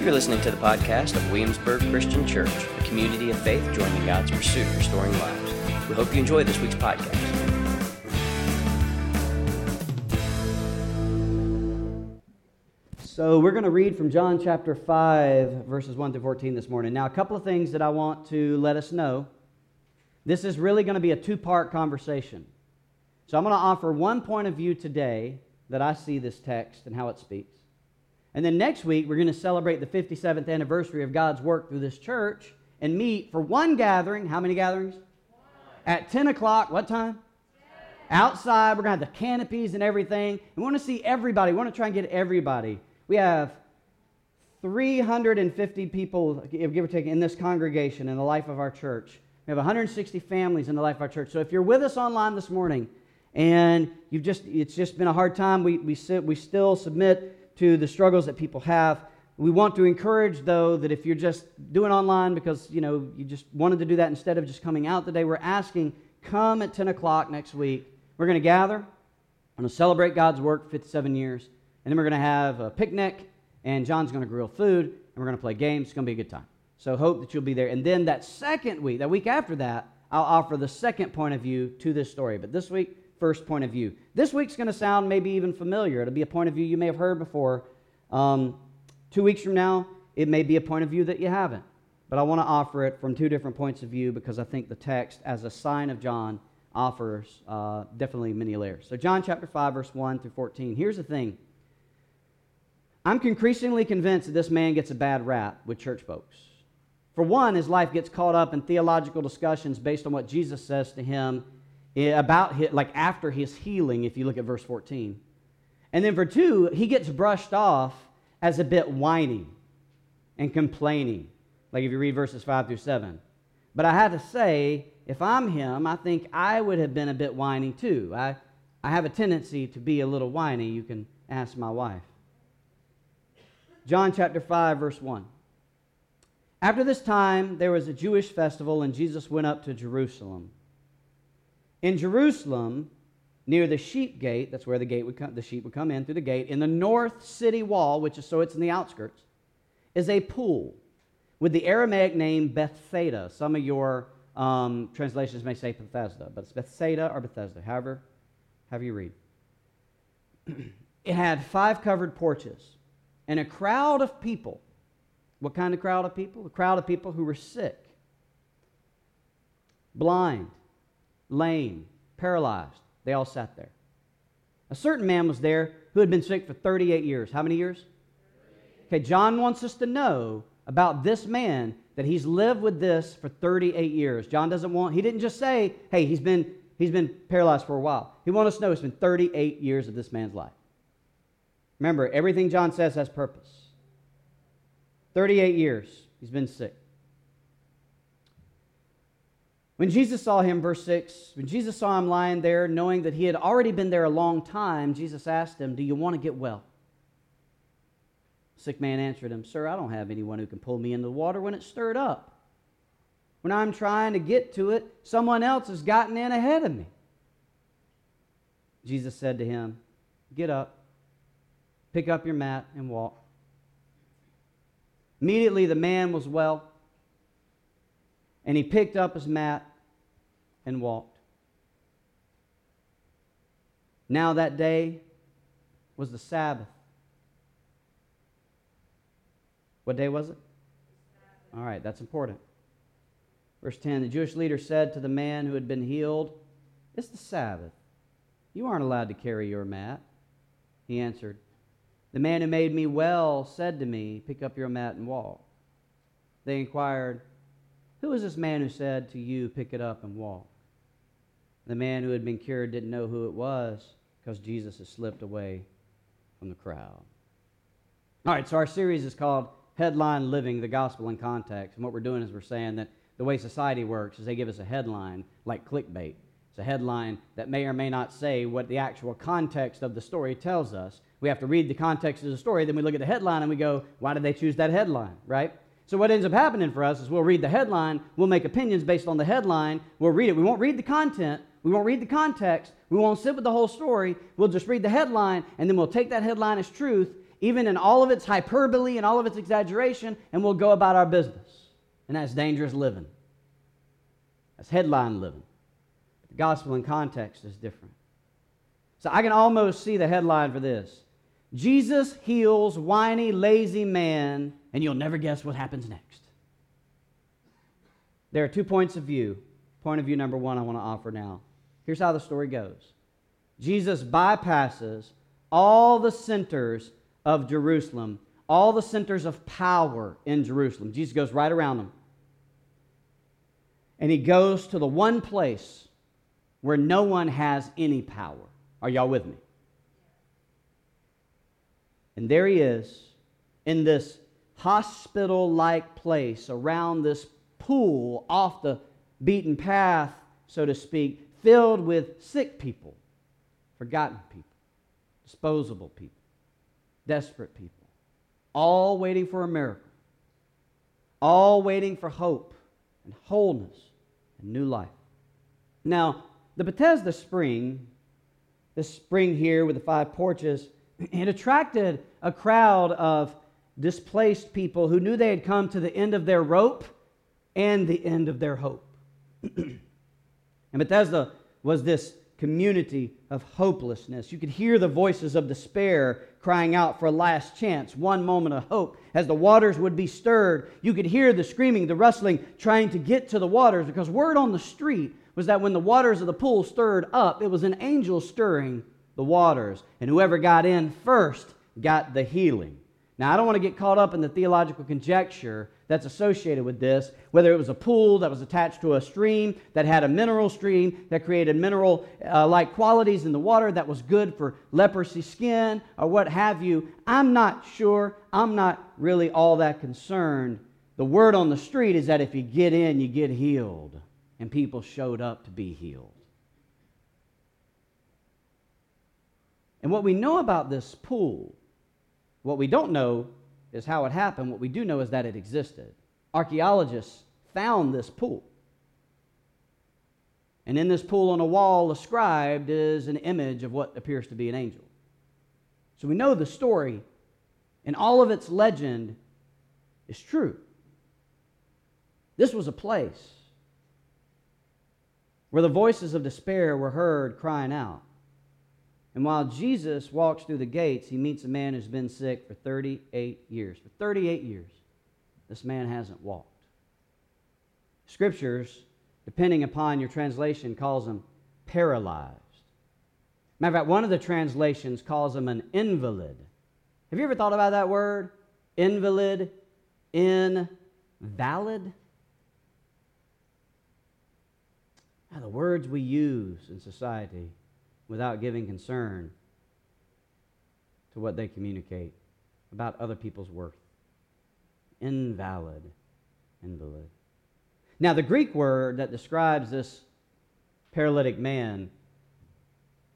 You're listening to the podcast of Williamsburg Christian Church, a community of faith joining God's pursuit of restoring lives. We hope you enjoy this week's podcast. So, we're going to read from John chapter 5, verses 1 through 14 this morning. Now, a couple of things that I want to let us know. This is really going to be a two part conversation. So, I'm going to offer one point of view today that I see this text and how it speaks. And then next week, we're going to celebrate the 57th anniversary of God's work through this church and meet for one gathering. How many gatherings? One. At 10 o'clock. What time? Outside, we're going to have the canopies and everything. We want to see everybody. We want to try and get everybody. We have 350 people, give or take, in this congregation in the life of our church. We have 160 families in the life of our church. So if you're with us online this morning and you've just it's just been a hard time, we, we, sit, we still submit to the struggles that people have. We want to encourage, though, that if you're just doing online because you know you just wanted to do that instead of just coming out today, we're asking come at 10 o'clock next week. We're going to gather. We're going to celebrate God's work 57 years, and then we're going to have a picnic, and John's going to grill food, and we're going to play games. It's going to be a good time. So hope that you'll be there. And then that second week, that week after that, I'll offer the second point of view to this story. But this week, first point of view. This week's going to sound maybe even familiar. It'll be a point of view you may have heard before. Um, two weeks from now, it may be a point of view that you haven't. But I want to offer it from two different points of view because I think the text, as a sign of John, offers uh, definitely many layers. So, John chapter 5, verse 1 through 14. Here's the thing I'm increasingly convinced that this man gets a bad rap with church folks. For one, his life gets caught up in theological discussions based on what Jesus says to him about his, like after his healing, if you look at verse 14. And then for two, he gets brushed off as a bit whiny and complaining, like if you read verses 5 through 7. But I have to say, if I'm him, I think I would have been a bit whiny too. I, I have a tendency to be a little whiny. You can ask my wife. John chapter 5, verse 1. After this time, there was a Jewish festival, and Jesus went up to Jerusalem. In Jerusalem, near the sheep gate, that's where the gate would come, the sheep would come in through the gate, in the north city wall, which is so it's in the outskirts, is a pool with the Aramaic name Bethsaida. Some of your um, translations may say Bethesda, but it's Bethsaida or Bethesda, however, however you read. it had five covered porches and a crowd of people. What kind of crowd of people? A crowd of people who were sick, blind, lame, paralyzed. They all sat there. A certain man was there who had been sick for 38 years. How many years? Okay, John wants us to know about this man that he's lived with this for 38 years. John doesn't want, he didn't just say, hey, he's been, he's been paralyzed for a while. He wants us to know it's been 38 years of this man's life. Remember, everything John says has purpose. 38 years he's been sick. When Jesus saw him, verse 6, when Jesus saw him lying there, knowing that he had already been there a long time, Jesus asked him, Do you want to get well? Sick man answered him, Sir, I don't have anyone who can pull me into the water when it's stirred up. When I'm trying to get to it, someone else has gotten in ahead of me. Jesus said to him, Get up, pick up your mat, and walk. Immediately the man was well, and he picked up his mat and walked. Now that day was the Sabbath. What day was it? All right, that's important. Verse 10 The Jewish leader said to the man who had been healed, It's the Sabbath. You aren't allowed to carry your mat. He answered, The man who made me well said to me, Pick up your mat and walk. They inquired, Who is this man who said to you, Pick it up and walk? The man who had been cured didn't know who it was because Jesus had slipped away from the crowd. All right, so our series is called Headline Living the Gospel in Context. And what we're doing is we're saying that the way society works is they give us a headline like clickbait. It's a headline that may or may not say what the actual context of the story tells us. We have to read the context of the story, then we look at the headline and we go, why did they choose that headline, right? So what ends up happening for us is we'll read the headline, we'll make opinions based on the headline, we'll read it. We won't read the content, we won't read the context. We won't sit with the whole story. We'll just read the headline, and then we'll take that headline as truth, even in all of its hyperbole and all of its exaggeration, and we'll go about our business. And that's dangerous living. That's headline living. The gospel in context is different. So I can almost see the headline for this Jesus heals whiny, lazy man, and you'll never guess what happens next. There are two points of view. Point of view number one I want to offer now. Here's how the story goes Jesus bypasses all the centers of Jerusalem, all the centers of power in Jerusalem. Jesus goes right around them. And he goes to the one place where no one has any power. Are y'all with me? And there he is in this hospital like place around this pool off the beaten path, so to speak, filled with sick people, forgotten people, disposable people, desperate people, all waiting for a miracle, all waiting for hope and wholeness and new life. Now, the Bethesda spring, this spring here with the five porches, it attracted a crowd of displaced people who knew they had come to the end of their rope and the end of their hope. and Bethesda was this community of hopelessness. You could hear the voices of despair crying out for a last chance, one moment of hope. As the waters would be stirred, you could hear the screaming, the rustling, trying to get to the waters because word on the street was that when the waters of the pool stirred up, it was an angel stirring the waters. And whoever got in first got the healing. Now, I don't want to get caught up in the theological conjecture that's associated with this, whether it was a pool that was attached to a stream that had a mineral stream that created mineral uh, like qualities in the water that was good for leprosy skin or what have you. I'm not sure. I'm not really all that concerned. The word on the street is that if you get in, you get healed. And people showed up to be healed. And what we know about this pool what we don't know is how it happened. What we do know is that it existed. Archaeologists found this pool. And in this pool on a wall, ascribed is an image of what appears to be an angel. So we know the story, and all of its legend is true. This was a place where the voices of despair were heard crying out. And while Jesus walks through the gates, he meets a man who's been sick for 38 years. For 38 years, this man hasn't walked. Scriptures, depending upon your translation, calls him paralyzed. Matter of fact, one of the translations calls him an invalid. Have you ever thought about that word? Invalid, invalid? Now, the words we use in society without giving concern to what they communicate about other people's worth. Invalid. Invalid. Now, the Greek word that describes this paralytic man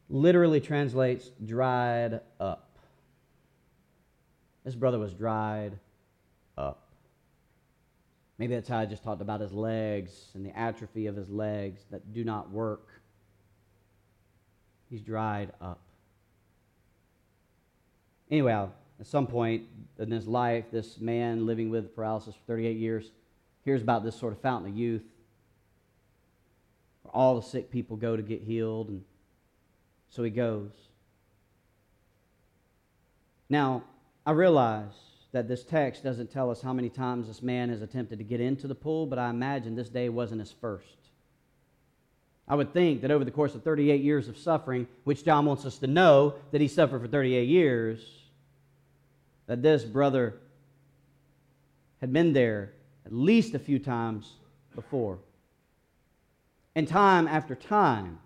literally translates dried up. This brother was dried up. Maybe that's how I just talked about his legs and the atrophy of his legs that do not work He's dried up. Anyway, at some point in his life, this man living with paralysis for 38 years hears about this sort of fountain of youth where all the sick people go to get healed, and so he goes. Now, I realize that this text doesn't tell us how many times this man has attempted to get into the pool, but I imagine this day wasn't his first. I would think that over the course of 38 years of suffering, which John wants us to know that he suffered for 38 years, that this brother had been there at least a few times before. And time after time,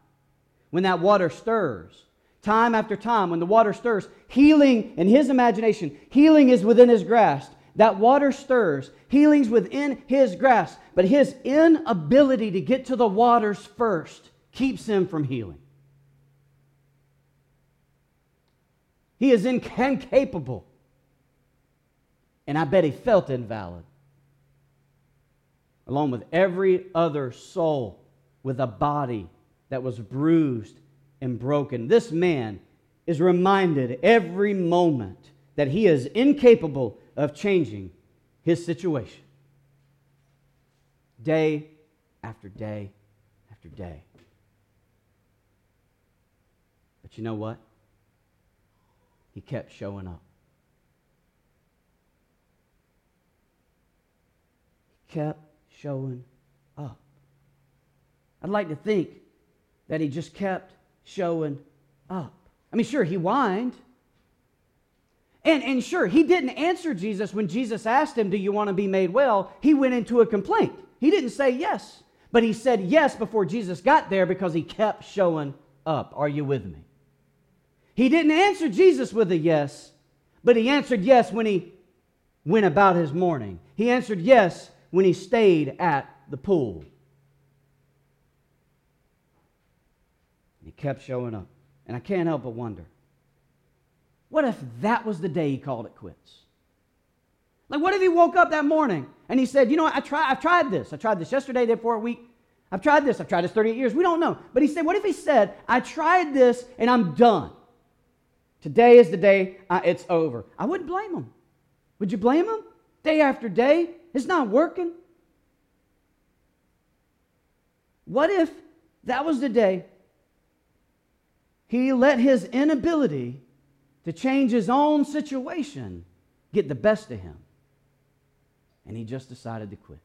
when that water stirs, time after time, when the water stirs, healing in his imagination, healing is within his grasp. That water stirs, healing's within his grasp, but his inability to get to the waters first keeps him from healing. He is incapable. And I bet he felt invalid. Along with every other soul with a body that was bruised and broken. This man is reminded every moment that he is incapable of changing his situation. Day after day after day. But you know what? He kept showing up. He kept showing up. I'd like to think that he just kept showing up. I mean, sure, he whined. And, and sure, he didn't answer Jesus when Jesus asked him, Do you want to be made well? He went into a complaint. He didn't say yes, but he said yes before Jesus got there because he kept showing up. Are you with me? He didn't answer Jesus with a yes, but he answered yes when he went about his morning. He answered yes when he stayed at the pool. He kept showing up. And I can't help but wonder what if that was the day he called it quits? Like, what if he woke up that morning and he said, You know what? I try, I've tried this. I tried this yesterday, day before a week. I've tried this. I've tried this 38 years. We don't know. But he said, What if he said, I tried this and I'm done? Today is the day uh, it's over. I wouldn't blame him. Would you blame him? Day after day, it's not working. What if that was the day he let his inability to change his own situation get the best of him. And he just decided to quit.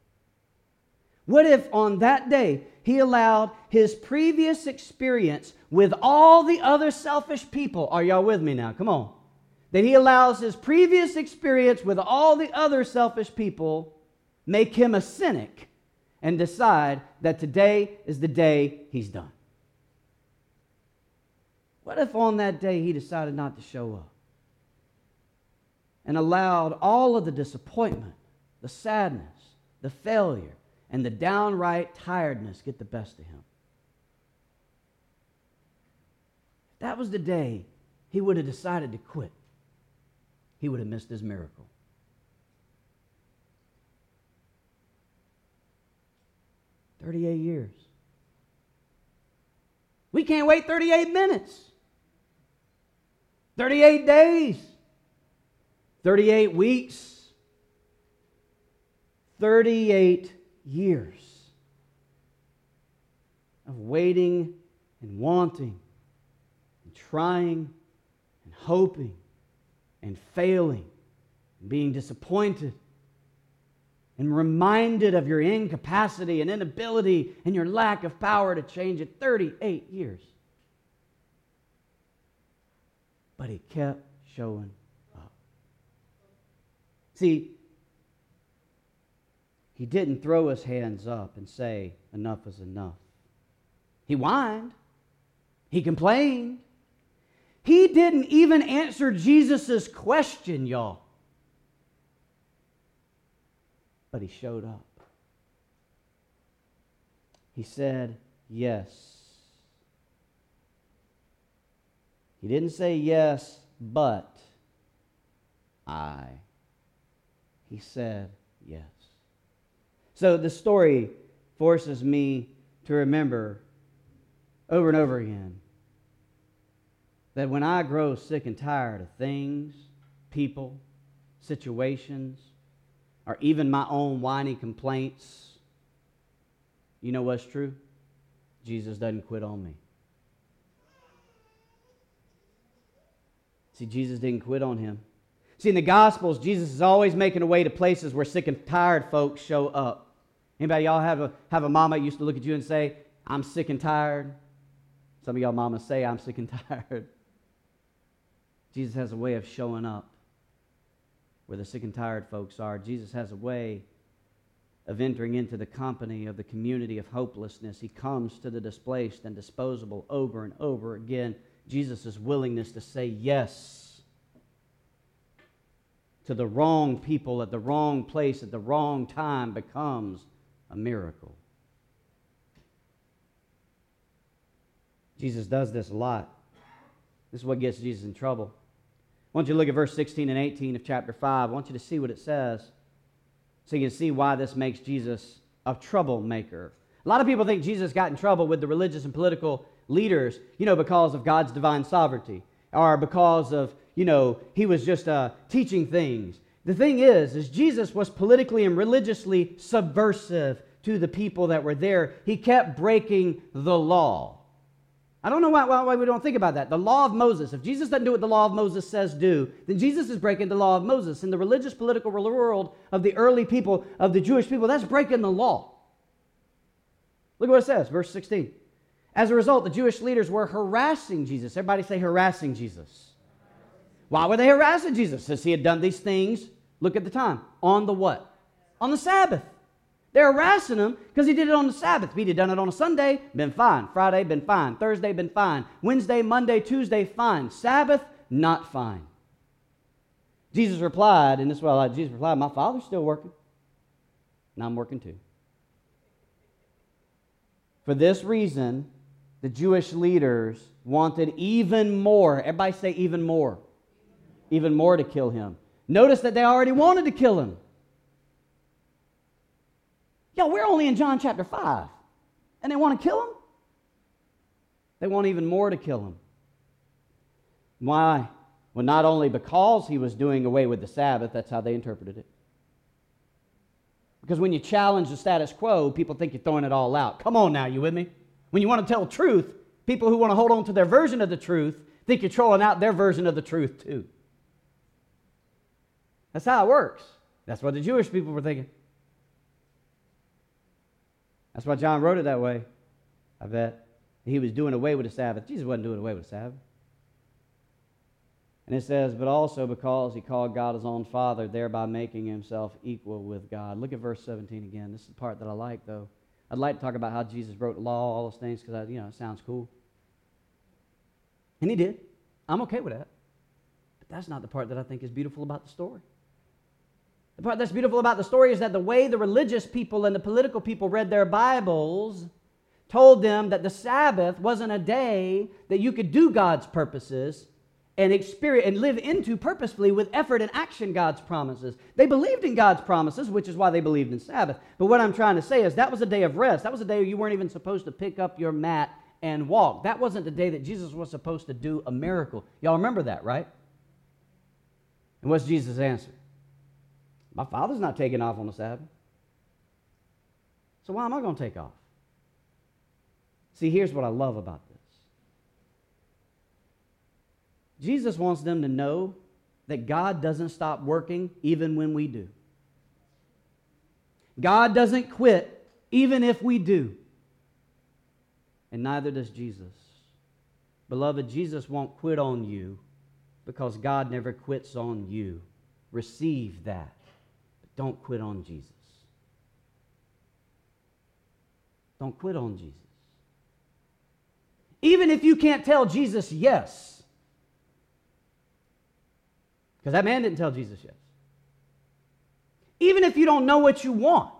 What if on that day he allowed his previous experience with all the other selfish people? Are y'all with me now? Come on. That he allows his previous experience with all the other selfish people make him a cynic and decide that today is the day he's done. What if on that day he decided not to show up and allowed all of the disappointment, the sadness, the failure, and the downright tiredness get the best of him? that was the day he would have decided to quit. He would have missed his miracle. Thirty-eight years. We can't wait 38 minutes. 38 days, 38 weeks, 38 years of waiting and wanting and trying and hoping and failing and being disappointed and reminded of your incapacity and inability and your lack of power to change it 38 years. But he kept showing up. See, he didn't throw his hands up and say, Enough is enough. He whined, he complained. He didn't even answer Jesus' question, y'all. But he showed up. He said, Yes. He didn't say yes, but I. He said yes. So the story forces me to remember over and over again that when I grow sick and tired of things, people, situations, or even my own whiny complaints, you know what's true? Jesus doesn't quit on me. See, Jesus didn't quit on him. See, in the Gospels, Jesus is always making a way to places where sick and tired folks show up. Anybody y'all have a, have a mama used to look at you and say, I'm sick and tired? Some of y'all mamas say, I'm sick and tired. Jesus has a way of showing up where the sick and tired folks are. Jesus has a way of entering into the company of the community of hopelessness. He comes to the displaced and disposable over and over again. Jesus' willingness to say yes to the wrong people at the wrong place at the wrong time becomes a miracle. Jesus does this a lot. This is what gets Jesus in trouble. I want you to look at verse 16 and 18 of chapter 5. I want you to see what it says so you can see why this makes Jesus a troublemaker. A lot of people think Jesus got in trouble with the religious and political leaders, you know, because of God's divine sovereignty. or because of, you know, he was just uh, teaching things. The thing is, is Jesus was politically and religiously subversive to the people that were there. He kept breaking the law. I don't know why, why, why, we don't think about that. The law of Moses. If Jesus doesn't do what the law of Moses says do, then Jesus is breaking the law of Moses. In the religious, political world of the early people, of the Jewish people, that's breaking the law. Look what it says, verse 16. As a result, the Jewish leaders were harassing Jesus. Everybody say harassing Jesus. Why were they harassing Jesus? Since he had done these things, look at the time, on the what? On the Sabbath. They're harassing him because he did it on the Sabbath. If he'd have done it on a Sunday, been fine. Friday, been fine. Thursday, been fine. Wednesday, Monday, Tuesday, fine. Sabbath, not fine. Jesus replied, and this is what I like. Jesus replied, My father's still working. And I'm working too. For this reason, the Jewish leaders wanted even more. Everybody say even more. Even more to kill him. Notice that they already wanted to kill him. Yo, we're only in John chapter 5. And they want to kill him? They want even more to kill him. Why? Well, not only because he was doing away with the Sabbath, that's how they interpreted it. Because when you challenge the status quo, people think you're throwing it all out. Come on now, you with me? When you want to tell truth, people who want to hold on to their version of the truth think you're trolling out their version of the truth too. That's how it works. That's what the Jewish people were thinking. That's why John wrote it that way. I bet. He was doing away with the Sabbath. Jesus wasn't doing away with the Sabbath. And it says, but also because he called God his own Father, thereby making himself equal with God. Look at verse 17 again. This is the part that I like, though. I'd like to talk about how Jesus wrote law, all those things, because, you know, it sounds cool. And he did. I'm okay with that. But that's not the part that I think is beautiful about the story. The part that's beautiful about the story is that the way the religious people and the political people read their Bibles told them that the Sabbath wasn't a day that you could do God's purposes and experience and live into purposefully with effort and action God's promises. They believed in God's promises, which is why they believed in Sabbath. But what I'm trying to say is that was a day of rest. That was a day you weren't even supposed to pick up your mat and walk. That wasn't the day that Jesus was supposed to do a miracle. Y'all remember that, right? And what's Jesus' answer? My father's not taking off on the Sabbath. So why am I going to take off? See, here's what I love about this Jesus wants them to know that God doesn't stop working even when we do. God doesn't quit even if we do. And neither does Jesus. Beloved, Jesus won't quit on you because God never quits on you. Receive that. But Don't quit on Jesus. Don't quit on Jesus. Even if you can't tell Jesus yes, because that man didn't tell Jesus yes. Even if you don't know what you want,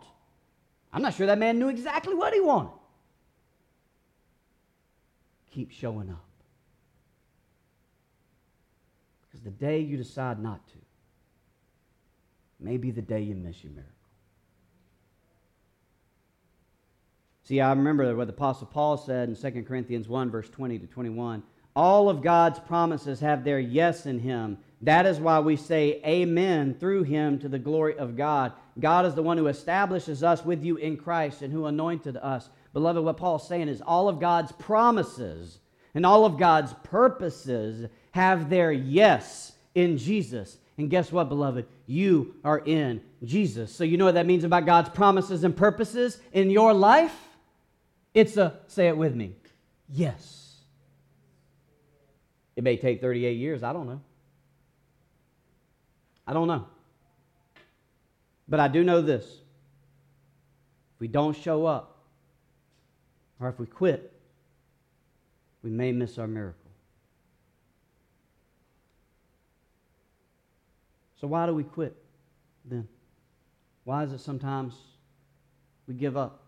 I'm not sure that man knew exactly what he wanted. Keep showing up. Because the day you decide not to, may be the day you miss your miracle. See, I remember what the Apostle Paul said in 2 Corinthians 1, verse 20 to 21. All of God's promises have their yes in him. That is why we say amen through him to the glory of God. God is the one who establishes us with you in Christ and who anointed us. Beloved, what Paul's saying is all of God's promises and all of God's purposes have their yes in Jesus. And guess what, beloved? You are in Jesus. So, you know what that means about God's promises and purposes in your life? It's a, say it with me, yes. It may take 38 years. I don't know. I don't know. But I do know this. If we don't show up, or if we quit, we may miss our miracle. So, why do we quit then? Why is it sometimes we give up?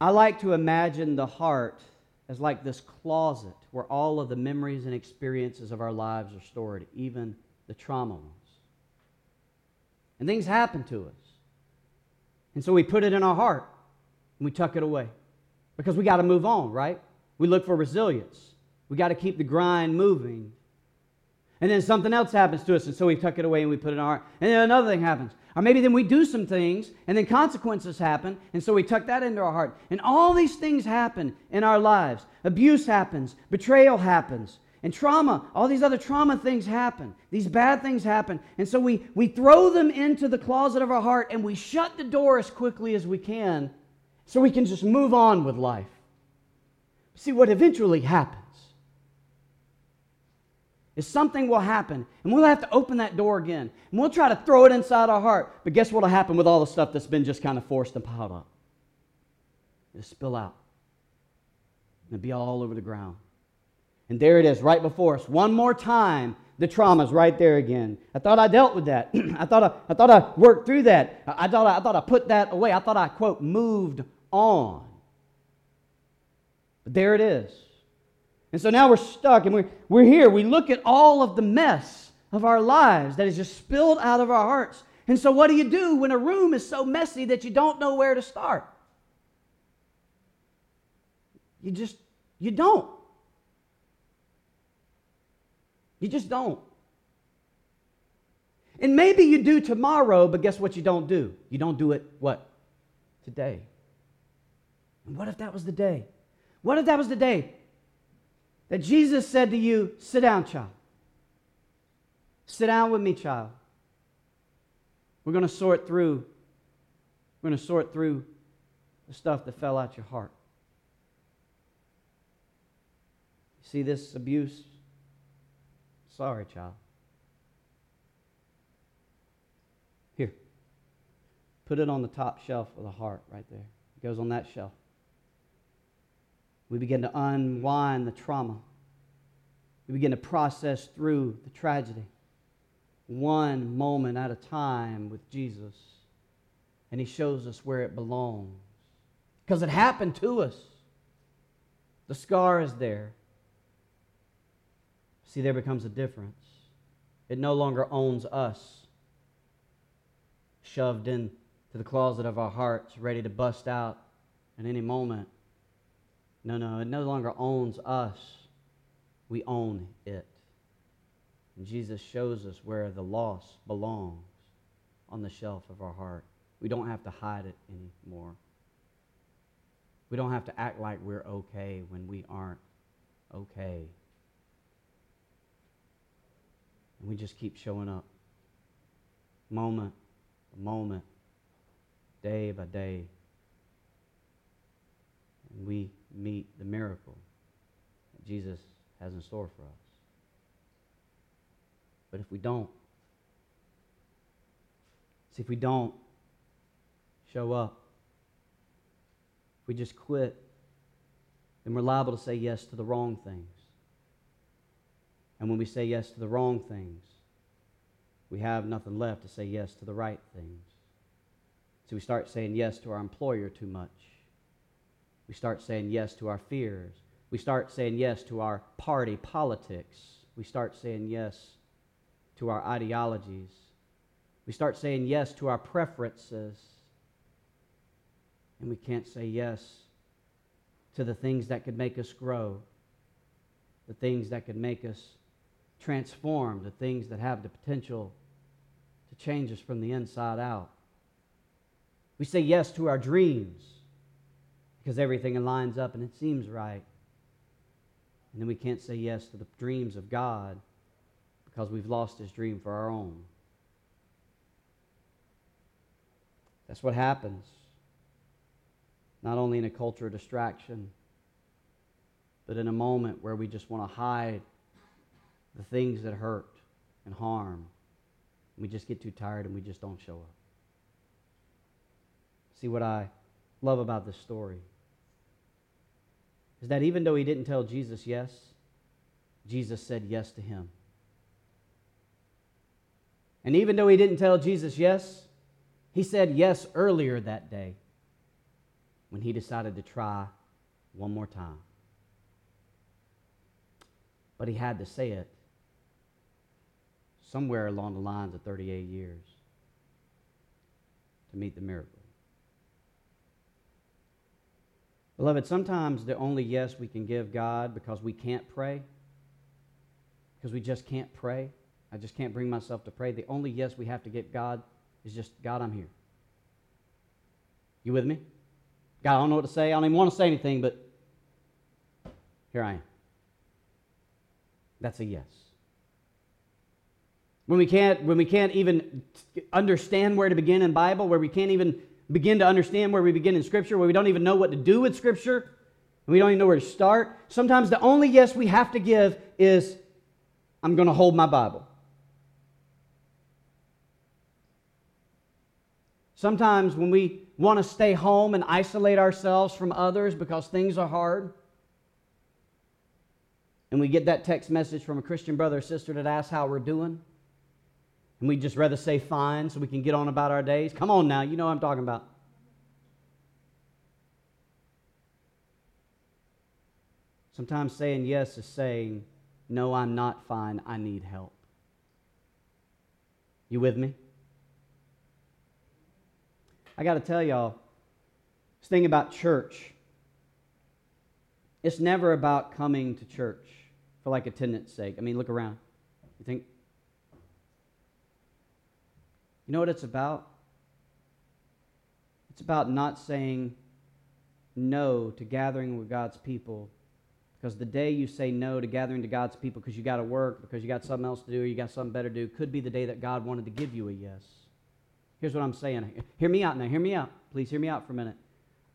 I like to imagine the heart as like this closet where all of the memories and experiences of our lives are stored, even the trauma ones. And things happen to us. And so we put it in our heart and we tuck it away because we got to move on, right? We look for resilience. We got to keep the grind moving. And then something else happens to us, and so we tuck it away and we put it in our heart. And then another thing happens. Or maybe then we do some things, and then consequences happen, and so we tuck that into our heart. And all these things happen in our lives. Abuse happens, betrayal happens, and trauma, all these other trauma things happen. These bad things happen. And so we, we throw them into the closet of our heart and we shut the door as quickly as we can so we can just move on with life. See what eventually happens is something will happen and we'll have to open that door again and we'll try to throw it inside our heart. But guess what will happen with all the stuff that's been just kind of forced and piled up? It'll spill out and be all over the ground. And there it is, right before us. One more time, the trauma's right there again. I thought I dealt with that. I, thought I, I thought I worked through that. I, I, thought I, I thought I put that away. I thought I, quote, moved on. But there it is. And so now we're stuck and we're, we're here. We look at all of the mess of our lives that is just spilled out of our hearts. And so, what do you do when a room is so messy that you don't know where to start? You just, you don't. You just don't. And maybe you do tomorrow, but guess what you don't do? You don't do it what? Today. And what if that was the day? What if that was the day that Jesus said to you, Sit down, child. Sit down with me, child. We're going to sort through. We're going to sort through the stuff that fell out your heart. See this abuse Sorry, child. Here. Put it on the top shelf of the heart right there. It goes on that shelf. We begin to unwind the trauma. We begin to process through the tragedy. One moment at a time with Jesus. And He shows us where it belongs. Because it happened to us. The scar is there. See, there becomes a difference. It no longer owns us, shoved into the closet of our hearts, ready to bust out at any moment. No, no, it no longer owns us. We own it. And Jesus shows us where the loss belongs on the shelf of our heart. We don't have to hide it anymore. We don't have to act like we're okay when we aren't okay. And we just keep showing up moment by moment, day by day. And we meet the miracle that Jesus has in store for us. But if we don't, see, if we don't show up, if we just quit, then we're liable to say yes to the wrong things. And when we say yes to the wrong things, we have nothing left to say yes to the right things. So we start saying yes to our employer too much. We start saying yes to our fears. We start saying yes to our party politics. We start saying yes to our ideologies. We start saying yes to our preferences. And we can't say yes to the things that could make us grow, the things that could make us transform the things that have the potential to change us from the inside out. We say yes to our dreams because everything lines up and it seems right. And then we can't say yes to the dreams of God because we've lost his dream for our own. That's what happens. Not only in a culture of distraction, but in a moment where we just want to hide the things that hurt and harm. We just get too tired and we just don't show up. See what I love about this story is that even though he didn't tell Jesus yes, Jesus said yes to him. And even though he didn't tell Jesus yes, he said yes earlier that day when he decided to try one more time. But he had to say it somewhere along the lines of 38 years to meet the miracle. Beloved, sometimes the only yes we can give God because we can't pray, because we just can't pray. I just can't bring myself to pray. The only yes we have to give God is just, God, I'm here. You with me? God, I don't know what to say. I don't even want to say anything, but here I am. That's a yes. When we can't, when we can't even understand where to begin in Bible, where we can't even begin to understand where we begin in Scripture, where we don't even know what to do with Scripture, we don't even know where to start, sometimes the only yes we have to give is, I'm going to hold my Bible. Sometimes when we want to stay home and isolate ourselves from others because things are hard, and we get that text message from a Christian brother or sister that asks how we're doing, and we'd just rather say fine so we can get on about our days. Come on now, you know what I'm talking about. Sometimes saying yes is saying, no, I'm not fine, I need help. You with me? I got to tell y'all, this thing about church, it's never about coming to church for like attendance sake. I mean, look around. You think you know what it's about? It's about not saying no to gathering with God's people. Because the day you say no to gathering to God's people because you got to work, because you got something else to do, or you got something better to do, could be the day that God wanted to give you a yes. Here's what I'm saying. Hear me out now. Hear me out. Please hear me out for a minute.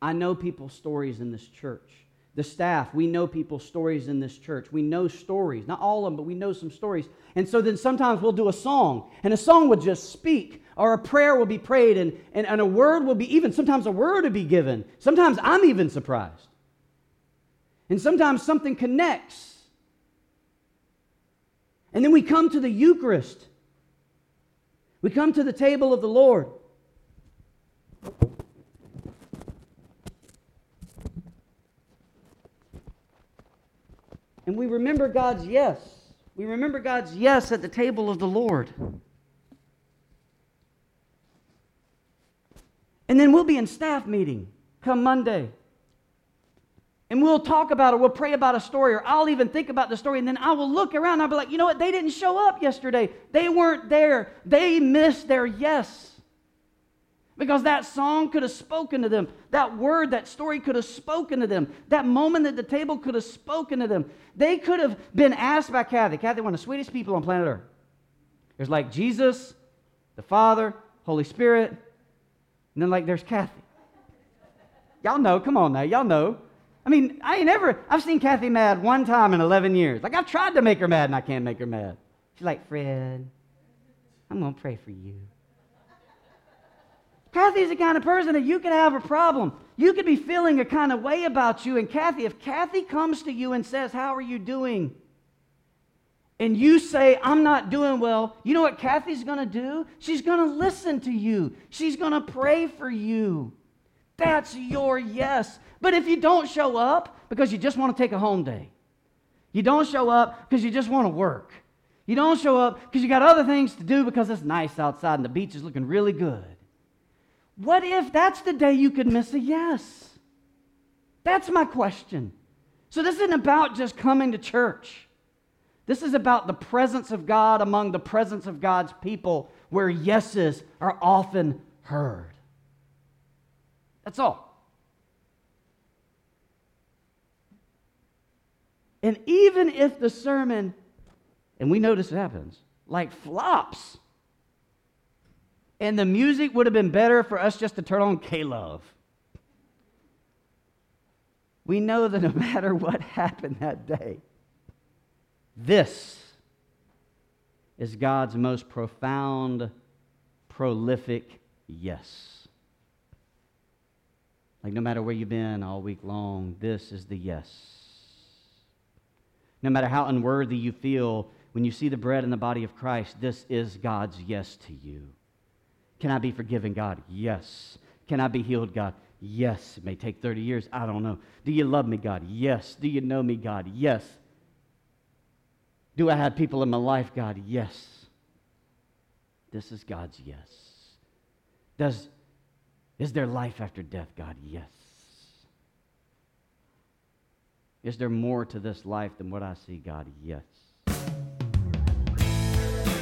I know people's stories in this church the staff, we know people's stories in this church. We know stories, not all of them, but we know some stories. And so then sometimes we'll do a song, and a song will just speak, or a prayer will be prayed, and, and, and a word will be even, sometimes a word will be given. Sometimes I'm even surprised. And sometimes something connects. And then we come to the Eucharist. We come to the table of the Lord. And we remember God's yes. We remember God's yes at the table of the Lord. And then we'll be in staff meeting come Monday. And we'll talk about it. We'll pray about a story, or I'll even think about the story, and then I will look around I'll be like, you know what? They didn't show up yesterday. They weren't there. They missed their yes. Because that song could have spoken to them. That word, that story could have spoken to them. That moment at the table could have spoken to them. They could have been asked by Kathy. Kathy, one of the sweetest people on planet Earth. There's like Jesus, the Father, Holy Spirit, and then like there's Kathy. Y'all know, come on now, y'all know. I mean, I ain't ever, I've seen Kathy mad one time in 11 years. Like I've tried to make her mad and I can't make her mad. She's like, Fred, I'm going to pray for you. Kathy's the kind of person that you could have a problem. You could be feeling a kind of way about you. And Kathy, if Kathy comes to you and says, How are you doing? And you say, I'm not doing well, you know what Kathy's going to do? She's going to listen to you, she's going to pray for you. That's your yes. But if you don't show up because you just want to take a home day, you don't show up because you just want to work, you don't show up because you got other things to do because it's nice outside and the beach is looking really good what if that's the day you could miss a yes? That's my question. So, this isn't about just coming to church. This is about the presence of God among the presence of God's people where yeses are often heard. That's all. And even if the sermon, and we know this happens, like flops, and the music would have been better for us just to turn on K Love. We know that no matter what happened that day, this is God's most profound, prolific yes. Like, no matter where you've been all week long, this is the yes. No matter how unworthy you feel when you see the bread and the body of Christ, this is God's yes to you. Can I be forgiven, God? Yes. Can I be healed, God? Yes. It may take 30 years. I don't know. Do you love me, God? Yes. Do you know me, God? Yes. Do I have people in my life, God? Yes. This is God's yes. Does is there life after death, God? Yes. Is there more to this life than what I see, God? Yes.